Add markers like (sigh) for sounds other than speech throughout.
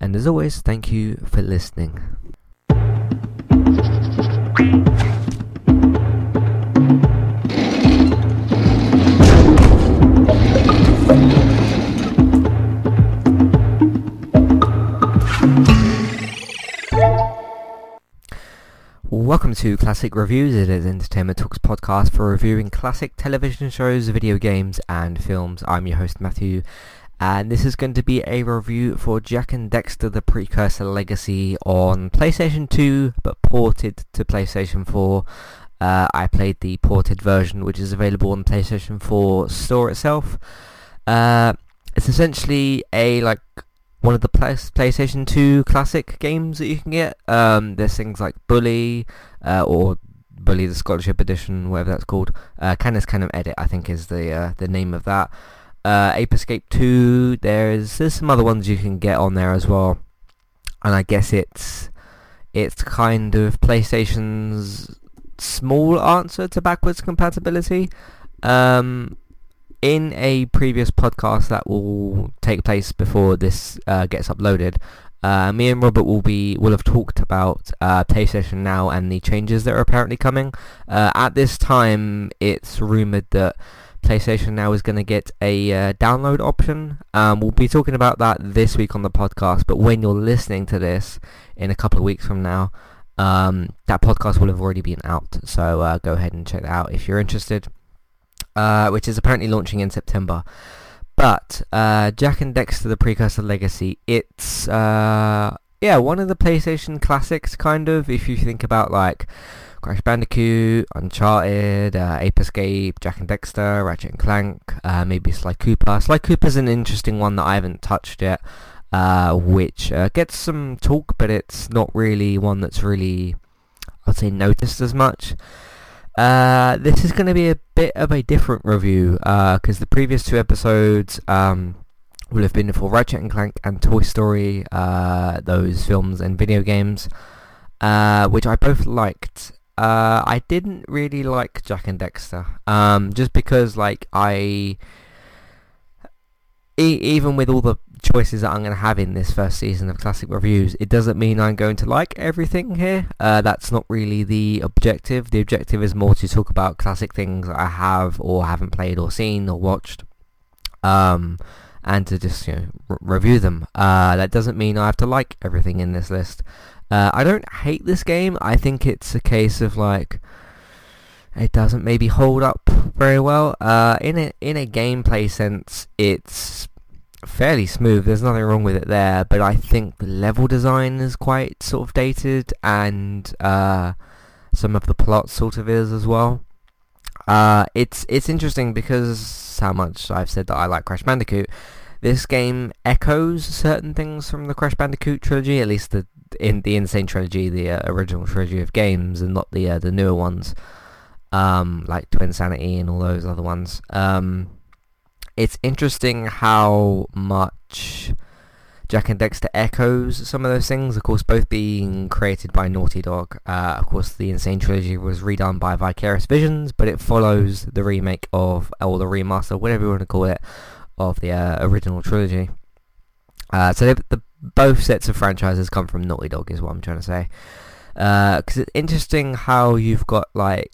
And as always, thank you for listening. Welcome to Classic Reviews. It is Entertainment Talks podcast for reviewing classic television shows, video games, and films. I'm your host Matthew, and this is going to be a review for Jak and Daxter the Precursor Legacy on PlayStation 2 but ported to PlayStation 4. Uh, I played the ported version which is available on PlayStation 4 store itself. Uh, it's essentially a like one of the play- PlayStation 2 classic games that you can get. Um, there's things like Bully uh, or Bully the Scholarship Edition, whatever that's called. Uh, Canis Canem Edit I think is the uh, the name of that uh, Ape Escape 2. There's there's some other ones you can get on there as well, and I guess it's it's kind of PlayStation's small answer to backwards compatibility. Um, in a previous podcast that will take place before this uh, gets uploaded, uh, me and Robert will be will have talked about uh, PlayStation Now and the changes that are apparently coming. Uh, at this time, it's rumored that PlayStation Now is going to get a uh, download option. Um, we'll be talking about that this week on the podcast, but when you're listening to this in a couple of weeks from now, um, that podcast will have already been out. So uh, go ahead and check that out if you're interested, uh, which is apparently launching in September. But uh, Jak and Daxter the Precursor Legacy, it's uh, yeah one of the PlayStation classics, kind of. If you think about like Crash Bandicoot, Uncharted, uh, Ape Escape, Jak and Daxter, Ratchet and Clank, uh, maybe Sly Cooper. Sly Cooper's an interesting one that I haven't touched yet, uh, which uh, gets some talk, but it's not really one that's really, I'd say, noticed as much. Uh, this is going to be a bit of a different review because uh, the previous two episodes um, will have been for Ratchet and Clank and Toy Story, those films and video games, which I both liked. Uh, I didn't really like Jak and Daxter, um, just because like I, e- even with all the choices that I'm going to have in this first season of Classic Reviews, it doesn't mean I'm going to like everything here. Uh, that's not really the objective. The objective is more to talk about classic things I have or haven't played or seen or watched, um, and to just you know review them. Uh, that doesn't mean I have to like everything in this list. Uh, I don't hate this game. I think it's a case of like it doesn't maybe hold up very well. Uh, in a in a gameplay sense, it's fairly smooth. There's nothing wrong with it there, but I think the level design is quite sort of dated, and uh, some of the plot sort of is as well. Uh, it's it's interesting because how much I've said that I like Crash Bandicoot. This game echoes certain things from the Crash Bandicoot trilogy, at least the in the N. Sane Trilogy, the uh, original trilogy of games, and not the uh, the newer ones, um, like Twinsanity and all those other ones. Um, it's interesting how much Jak and Daxter echoes some of those things. Of course, both being created by Naughty Dog. Uh, of course, the N. Sane Trilogy was redone by Vicarious Visions, but it follows the remake of, or the remaster, whatever you want to call it, of the uh, original trilogy. Uh, so the, both sets of franchises come from Naughty Dog, is what I'm trying to say. Because uh, it's interesting how you've got like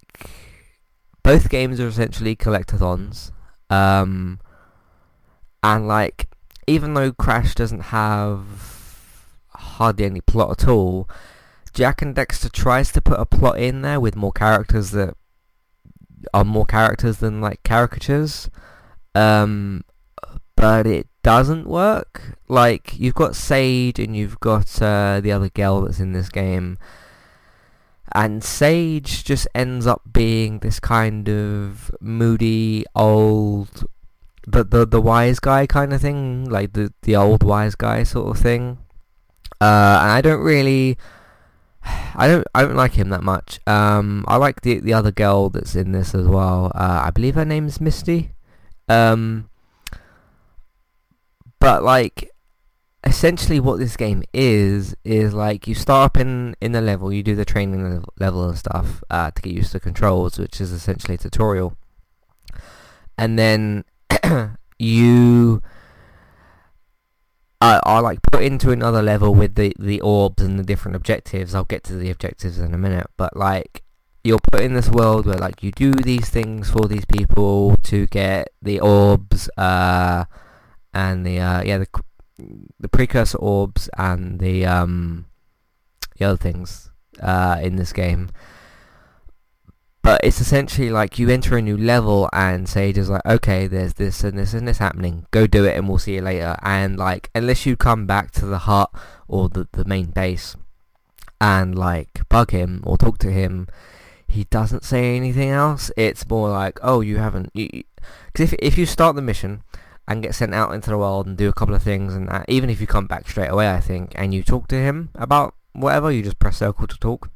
both games are essentially collectathons, um, and like even though Crash doesn't have hardly any plot at all, Jak and Daxter tries to put a plot in there with more characters that are more characters than like caricatures. Um, but it doesn't work. Like you've got Sage and you've got uh, the other girl that's in this game, and Sage just ends up being this kind of moody old, the the the wise guy kind of thing, like the the old wise guy sort of thing. Uh, and I don't really. (sighs) I don't I don't like him that much. Um, I like the the other girl that's in this as well. Uh, I believe her name is Misty. Um, but like essentially what this game is is like you start up in in the level you do the training level and stuff uh, to get used to controls which is essentially a tutorial. And then (coughs) you uh, are like put into another level with the the orbs and the different objectives. I'll get to the objectives in a minute. But like you're put in this world where like you do these things for these people to get the orbs uh and the uh, yeah the the precursor orbs and the um the other things uh, in this game. But it's essentially like you enter a new level and Sage is like, okay, there's this and this and this happening. Go do it and we'll see you later. And like, unless you come back to the hut or the, the main base and like bug him or talk to him, he doesn't say anything else. It's more like, oh, you haven't... Because if, if you start the mission and get sent out into the world and do a couple of things and that, even if you come back straight away I think and you talk to him about whatever you just press circle to talk.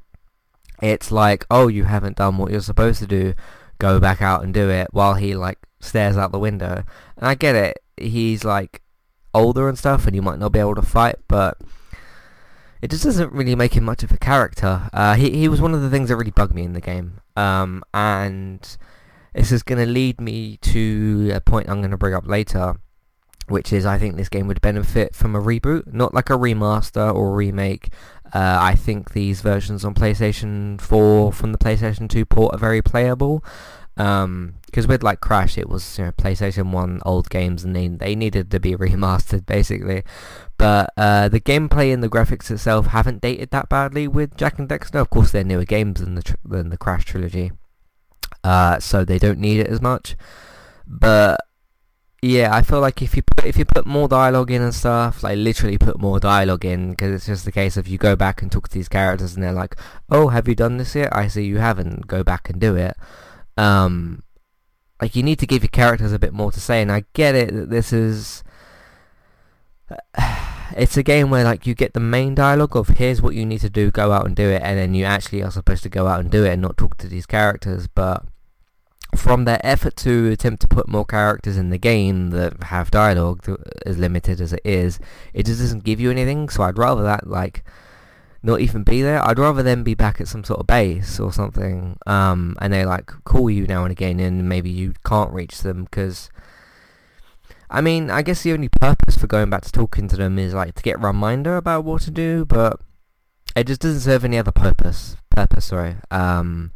It's like oh you haven't done what you're supposed to do go back out and do it while he like stares out the window. And I get it he's like older and stuff and you might not be able to fight but it just doesn't really make him much of a character. Uh, he, he was one of the things that really bugged me in the game. Um, and this is going to lead me to a point I'm going to bring up later, which is I think this game would benefit from a reboot, not like a remaster or a remake. Uh, I think these versions on PlayStation 4 from the PlayStation 2 port are very playable. Because um, with like Crash, it was you know PlayStation 1 old games and they, they needed to be (laughs) remastered basically. But uh, the gameplay and the graphics itself haven't dated that badly with Jak and Daxter. Of course, they're newer games than the tr- than the Crash trilogy uh, so they don't need it as much. But yeah, I feel like if you put if you put more dialogue in and stuff, like literally put more dialogue in, because it's just the case of you go back and talk to these characters and they're like, "Oh, have you done this yet? I see you haven't. Go back and do it." Um, like you need to give your characters a bit more to say, and I get it that this is. It's a game where like you get the main dialogue of here's what you need to do, go out and do it, and then you actually are supposed to go out and do it and not talk to these characters. But from their effort to attempt to put more characters in the game that have dialogue, as limited as it is, it just doesn't give you anything. So I'd rather that like not even be there. I'd rather them be back at some sort of base or something, um, and they like call you now and again, and maybe you can't reach them because I mean, I guess the only purpose for going back to talking to them is like to get a reminder about what to do, but it just doesn't serve any other purpose. Purpose, sorry. Um,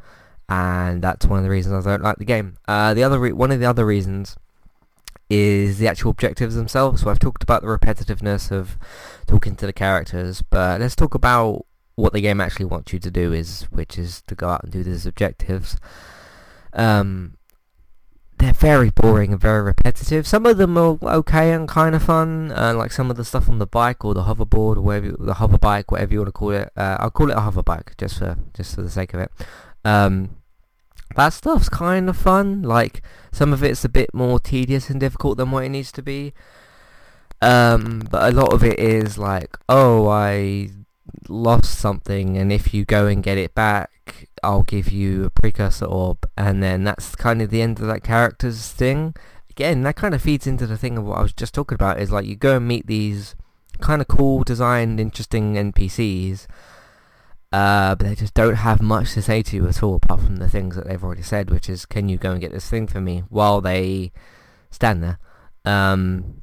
and that's one of the reasons I don't like the game. Uh, the other re- one of the other reasons is the actual objectives themselves. So I've talked about the repetitiveness of talking to the characters, but let's talk about what the game actually wants you to do is, which is to go out and do these objectives. Um, they're very boring and very repetitive. Some of them are okay and kind of fun, uh, like some of the stuff on the bike or the hoverboard or whatever, the hover bike, whatever you want to call it. Uh, I'll call it a hover bike just for just for the sake of it. Um, that stuff's kind of fun. Like some of it's a bit more tedious and difficult than what it needs to be. Um, but a lot of it is like, oh, I lost something, and if you go and get it back, I'll give you a precursor orb, and then that's kind of the end of that character's thing. Again, that kind of feeds into the thing of what I was just talking about, is like you go and meet these kind of cool, designed, interesting NPCs, uh, but they just don't have much to say to you at all, apart from the things that they've already said, which is, can you go and get this thing for me, while they stand there. Um,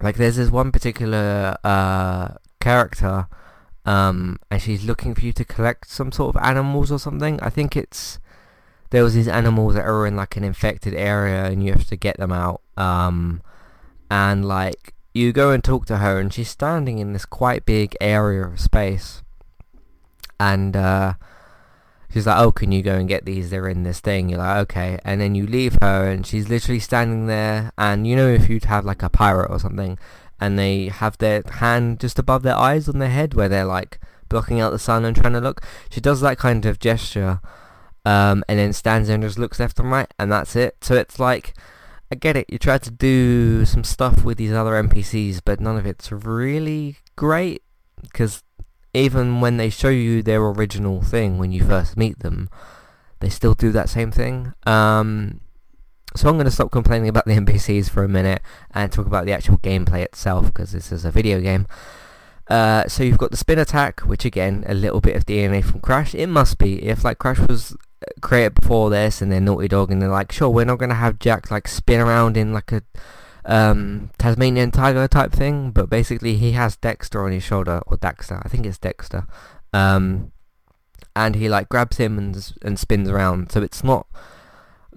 like there's this one particular uh, character um, and she's looking for you to collect some sort of animals or something. I think it's there was these animals that are in like an infected area and you have to get them out. Um, and like you go and talk to her and she's standing in this quite big area of space, and uh, she's like, oh, can you go and get these? They're in this thing. You're like, okay. And then you leave her and she's literally standing there. And you know if you'd have like a pirate or something and they have their hand just above their eyes on their head where they're like blocking out the sun and trying to look. She does that kind of gesture um, and then stands there and just looks left and right and that's it. So it's like, I get it, you try to do some stuff with these other NPCs but none of it's really great because even when they show you their original thing when you first meet them, they still do that same thing. Um, so I'm going to stop complaining about the (laughs) NPCs for a minute and talk about the actual gameplay itself because this is a video game. Uh, so you've got the spin attack, which again, a little bit of DNA from Crash. It must be. If like Crash was created before this and then Naughty Dog and they're like, sure, we're not going to have Jak like spin around in like a um, Tasmanian tiger type thing, but basically he has Dexter on his shoulder, or Dexter, I think it's Dexter, um, and he like grabs him and and spins around. So it's not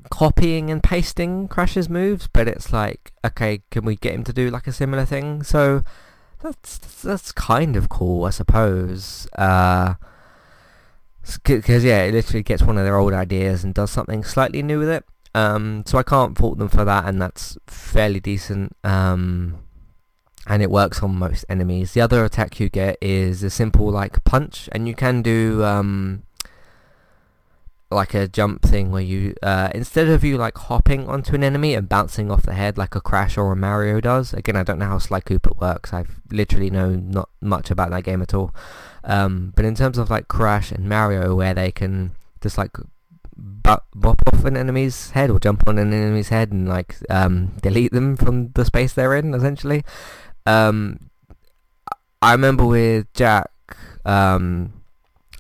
copying and pasting Crash's moves, but it's like, okay, can we get him to do like a similar thing? So that's that's kind of cool, I suppose. Uh, because yeah, it literally gets one of their old ideas and does something slightly new with it. Um, so I can't fault them for that, and that's fairly decent. Um, and it works on most enemies. The other attack you get is a simple like punch, and you can do um, like a jump thing where you uh, instead of you like hopping onto an enemy and bouncing off the head like a Crash or a Mario does. Again, I don't know how Sly Cooper works. I've literally know not much about that game at all. Um, but in terms of like Crash and Mario, where they can just like bop off an enemy's head or jump on an enemy's head and like um, delete them from the space they're in essentially. Um, I remember with Jak, um,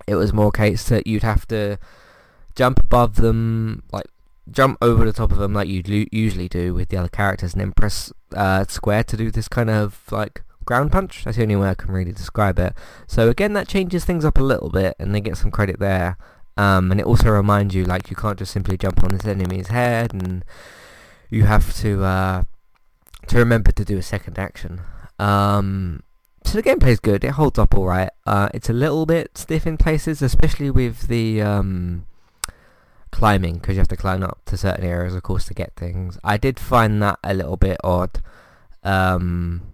it was more case that you'd have to jump above them, like jump over the top of them like you usually do with the other characters and then press uh, square to do this kind of like ground punch. That's the only way I can really describe it. So again, that changes things up a little bit and they get some credit there. Um, and it also reminds you, like, you can't just simply jump on this enemy's head, and you have to uh, to remember to do a second action. Um, so the gameplay is good. It holds up all right. Uh, it's a little bit stiff in places, especially with the um, climbing, because you have to climb up to certain areas, of course, to get things. I did find that a little bit odd. Um,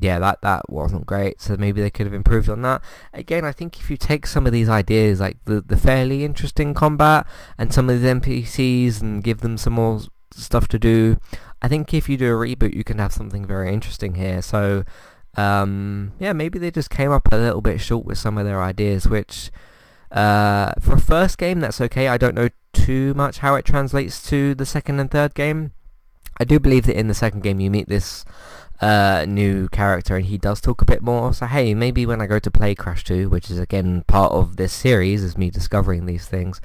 yeah, that that wasn't great. So maybe they could have improved on that. Again, I think if you take some of these ideas, like the the fairly interesting combat and some of these NPCs, and give them some more stuff to do, I think if you do a reboot, you can have something very interesting here. So, um, yeah, maybe they just came up a little bit short with some of their ideas, which. Uh, for a first game, that's okay. I don't know too much how it translates to the second and third game. I do believe that in the second game you meet this uh, new character and he does talk a bit more. So hey, maybe when I go to play Crash 2, which is again part of this series, is me discovering these things,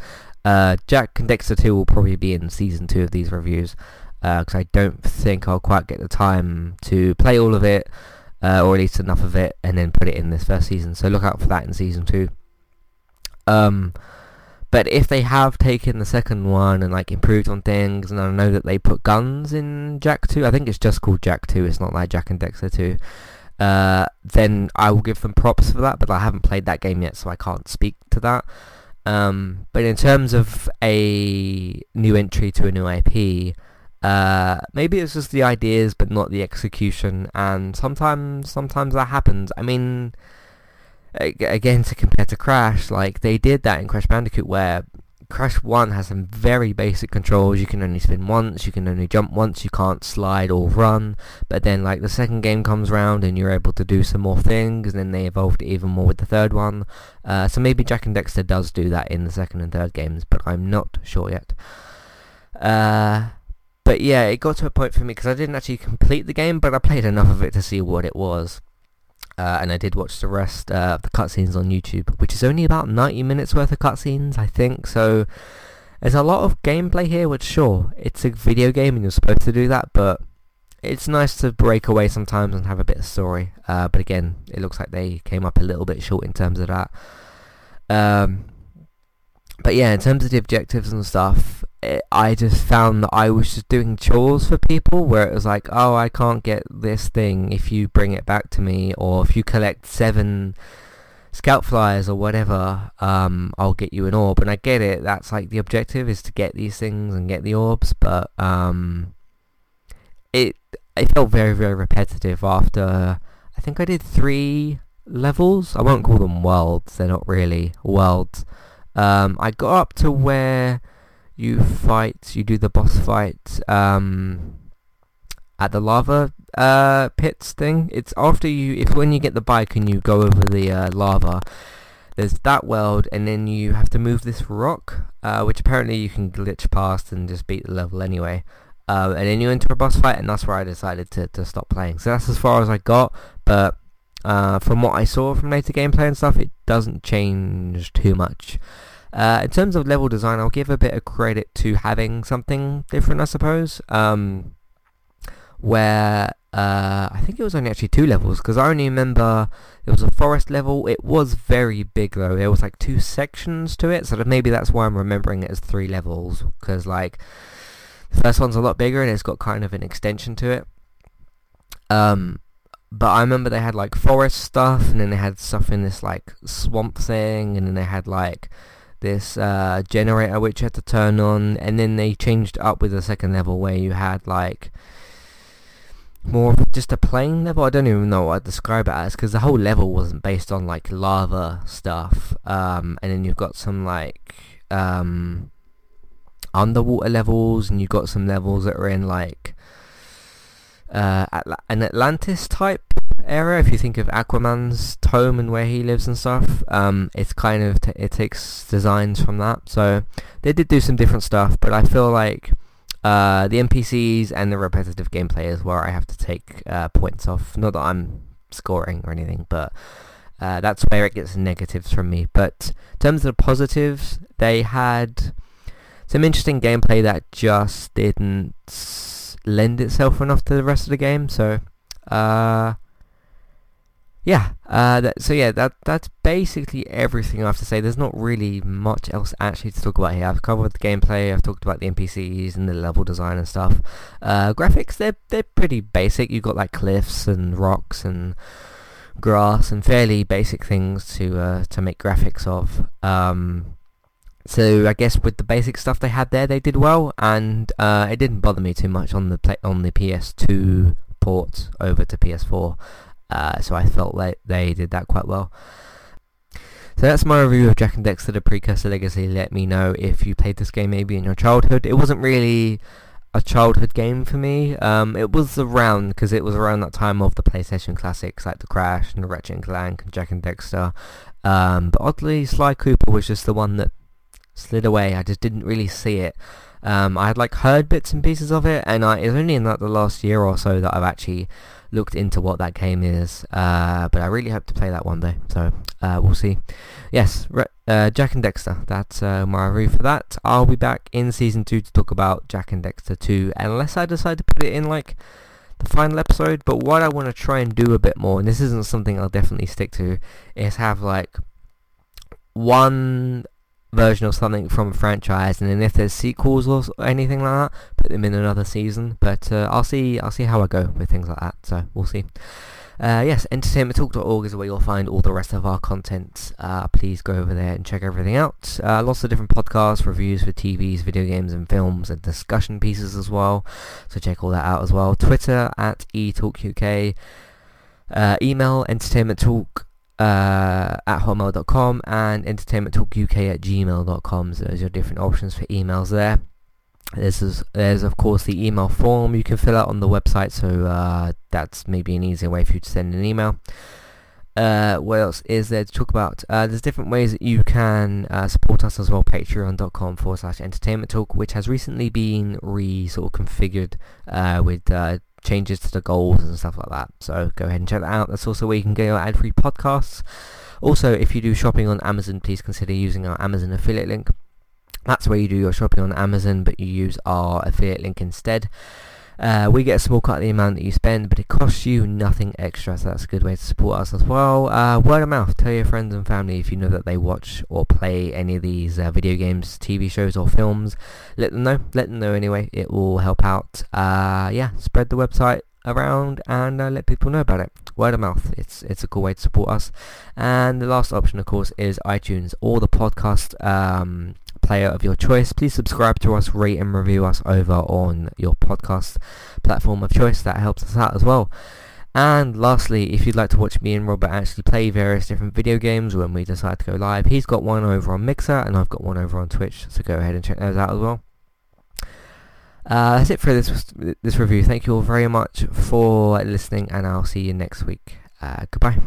uh, Jak and Daxter 2 will probably be in season 2 of these reviews because uh, I don't think I'll quite get the time to play all of it uh, or at least enough of it and then put it in this first season. So look out for that in season 2. Um, but if they have taken the second one and like improved on things, and I know that they put guns in Jak 2, I think it's just called Jak 2, it's not like Jak and Daxter 2, uh, then I will give them props for that, but I haven't played that game yet, so I can't speak to that. Um, but in terms of a new entry to a new IP, uh, maybe it's just the ideas but not the execution, and sometimes sometimes that happens. I mean, again to compare to Crash, like they did that in Crash Bandicoot where Crash 1 has some very basic controls. You can only spin once, you can only jump once, you can't slide or run. But then like the second game comes around and you're able to do some more things and then they evolved even more with the third one. Uh, so maybe Jak and Daxter does do that in the second and third games, but I'm not sure yet. Uh, but yeah, it got to a point for me because I didn't actually complete the game, but I played enough of it to see what it was. Uh, and I did watch the rest uh, of the cutscenes on YouTube, which is only about 90 minutes worth of cutscenes, I think. So there's a lot of gameplay here, which sure, it's a video game and you're supposed to do that, but it's nice to break away sometimes and have a bit of story. Uh, but again, it looks like they came up a little bit short in terms of that. Um, but yeah, in terms of the objectives and stuff, I just found that I was just doing chores for people where it was like, oh, I can't get this thing if you bring it back to me, or if you collect seven scout flyers or whatever, um, I'll get you an orb. And I get it. That's like the objective is to get these things and get the orbs. But um, it it felt very very repetitive after. I think I did three levels. I won't call them worlds. They're not really worlds. Um, I got up to where you fight. You do the boss fight. Um, at the lava uh, pits thing. It's after you, if when you get the bike and you go over the uh, lava, there's that world, and then you have to move this rock, uh, which apparently you can glitch past and just beat the level anyway. Uh, and then you enter a boss fight, and that's where I decided to, to stop playing. So that's as far as I got, but uh, from what I saw from later gameplay and stuff, it doesn't change too much. Uh, in terms of level design, I'll give a bit of credit to having something different, I suppose. Um, where uh, I think it was only actually two levels because I only remember it was a forest level. It was very big though. There was like two sections to it, so that maybe that's why I'm remembering it as three levels because like the first one's a lot bigger and it's got kind of an extension to it. Um, but I remember they had like forest stuff and then they had stuff in this like swamp thing and then they had like this uh, generator which you had to turn on and then they changed up with the second level where you had like more just a plain level. I don't even know what I'd describe it as because the whole level wasn't based on like lava stuff. Um, and then you've got some like um, underwater levels, and you've got some levels that are in like uh, an Atlantis type area. If you think of Aquaman's home and where he lives and stuff, um, it's kind of t- it takes designs from that. So they did do some different stuff, but I feel like uh, the NPCs and the repetitive gameplay is where I have to take uh, points off. Not that I'm scoring or anything, but uh, that's where it gets negatives from me. But in terms of the positives, they had some interesting gameplay that just didn't lend itself enough to the rest of the game. So uh, yeah, uh, that, so yeah, that that's basically everything I have to say. There's not really much else actually to talk about here. I've covered the gameplay, I've talked about the NPCs and the level design and stuff. Uh, graphics, they're they're pretty basic. You've got like cliffs and rocks and grass and fairly basic things to uh, to make graphics of. Um, so I guess with the basic stuff they had there, they did well, and uh, it didn't bother me too much on the play- on the PS2 port over to PS4. Uh, so I felt like they did that quite well. So that's my review of Jak and Daxter The Precursor Legacy. Let me know if you played this game maybe in your childhood. It wasn't really a childhood game for me. Um, it was around, because it was around that time of the PlayStation classics like The Crash and the Ratchet and Clank and Jak and Daxter. Um, but oddly, Sly Cooper was just the one that slid away. I just didn't really see it. Um, I had like heard bits and pieces of it, and I, it was only in like the last year or so that I've actually looked into what that game is, uh, but I really hope to play that one day, so uh, we'll see. Yes, uh, Jak and Daxter. that's uh, my review for that. I'll be back in Season 2 to talk about Jak and Daxter 2, unless I decide to put it in, like, the final episode, but what I want to try and do a bit more, and this isn't something I'll definitely stick to, is have, like, one version of something from a franchise, and then if there's sequels or anything like that, put them in another season. But uh, I'll see. I'll see how I go with things like that. So we'll see. Uh, yes, entertainmenttalk.org is where you'll find all the rest of our content. Uh, please go over there and check everything out. Uh, lots of different podcasts, reviews for TVs, video games and films, and discussion pieces as well. So check all that out as well. Twitter at eTalkUK. Uh, email entertainmenttalk uh, at hotmail.com and entertainmenttalkuk at gmail.com. So there's your different options for emails there. There's, there's of course the email form you can fill out on the website, so uh, that's maybe an easier way for you to send an email. Uh, what else is there to talk about? Uh, there's different ways that you can uh, support us as well. Patreon.com forward slash entertainment talk, which has recently been re sort of configured uh, with uh, changes to the goals and stuff like that. So go ahead and check that out. That's also where you can get your ad-free podcasts. Also, if you do shopping on Amazon, please consider using our Amazon affiliate link. That's where you do your shopping on Amazon, but you use our affiliate link instead. Uh, we get a small cut of the amount that you spend, but it costs you nothing extra, so that's a good way to support us as well. Uh, word of mouth, tell your friends and family if you know that they watch or play any of these uh, video games, TV shows or films. Let them know, let them know anyway, it will help out. Uh, yeah, spread the website around and uh, let people know about it. Word of mouth. It's it's a cool way to support us. And the last option, of course, is iTunes or the podcast um, player of your choice. Please subscribe to us, rate and review us over on your podcast platform of choice. That helps us out as well. And lastly, if you'd like to watch me and Robert actually play various different video games when we decide to go live, he's got one over on Mixer and I've got one over on Twitch, so go ahead and check those out as well. Uh, that's it for this this review. Thank you all very much for listening, and I'll see you next week. Uh, goodbye.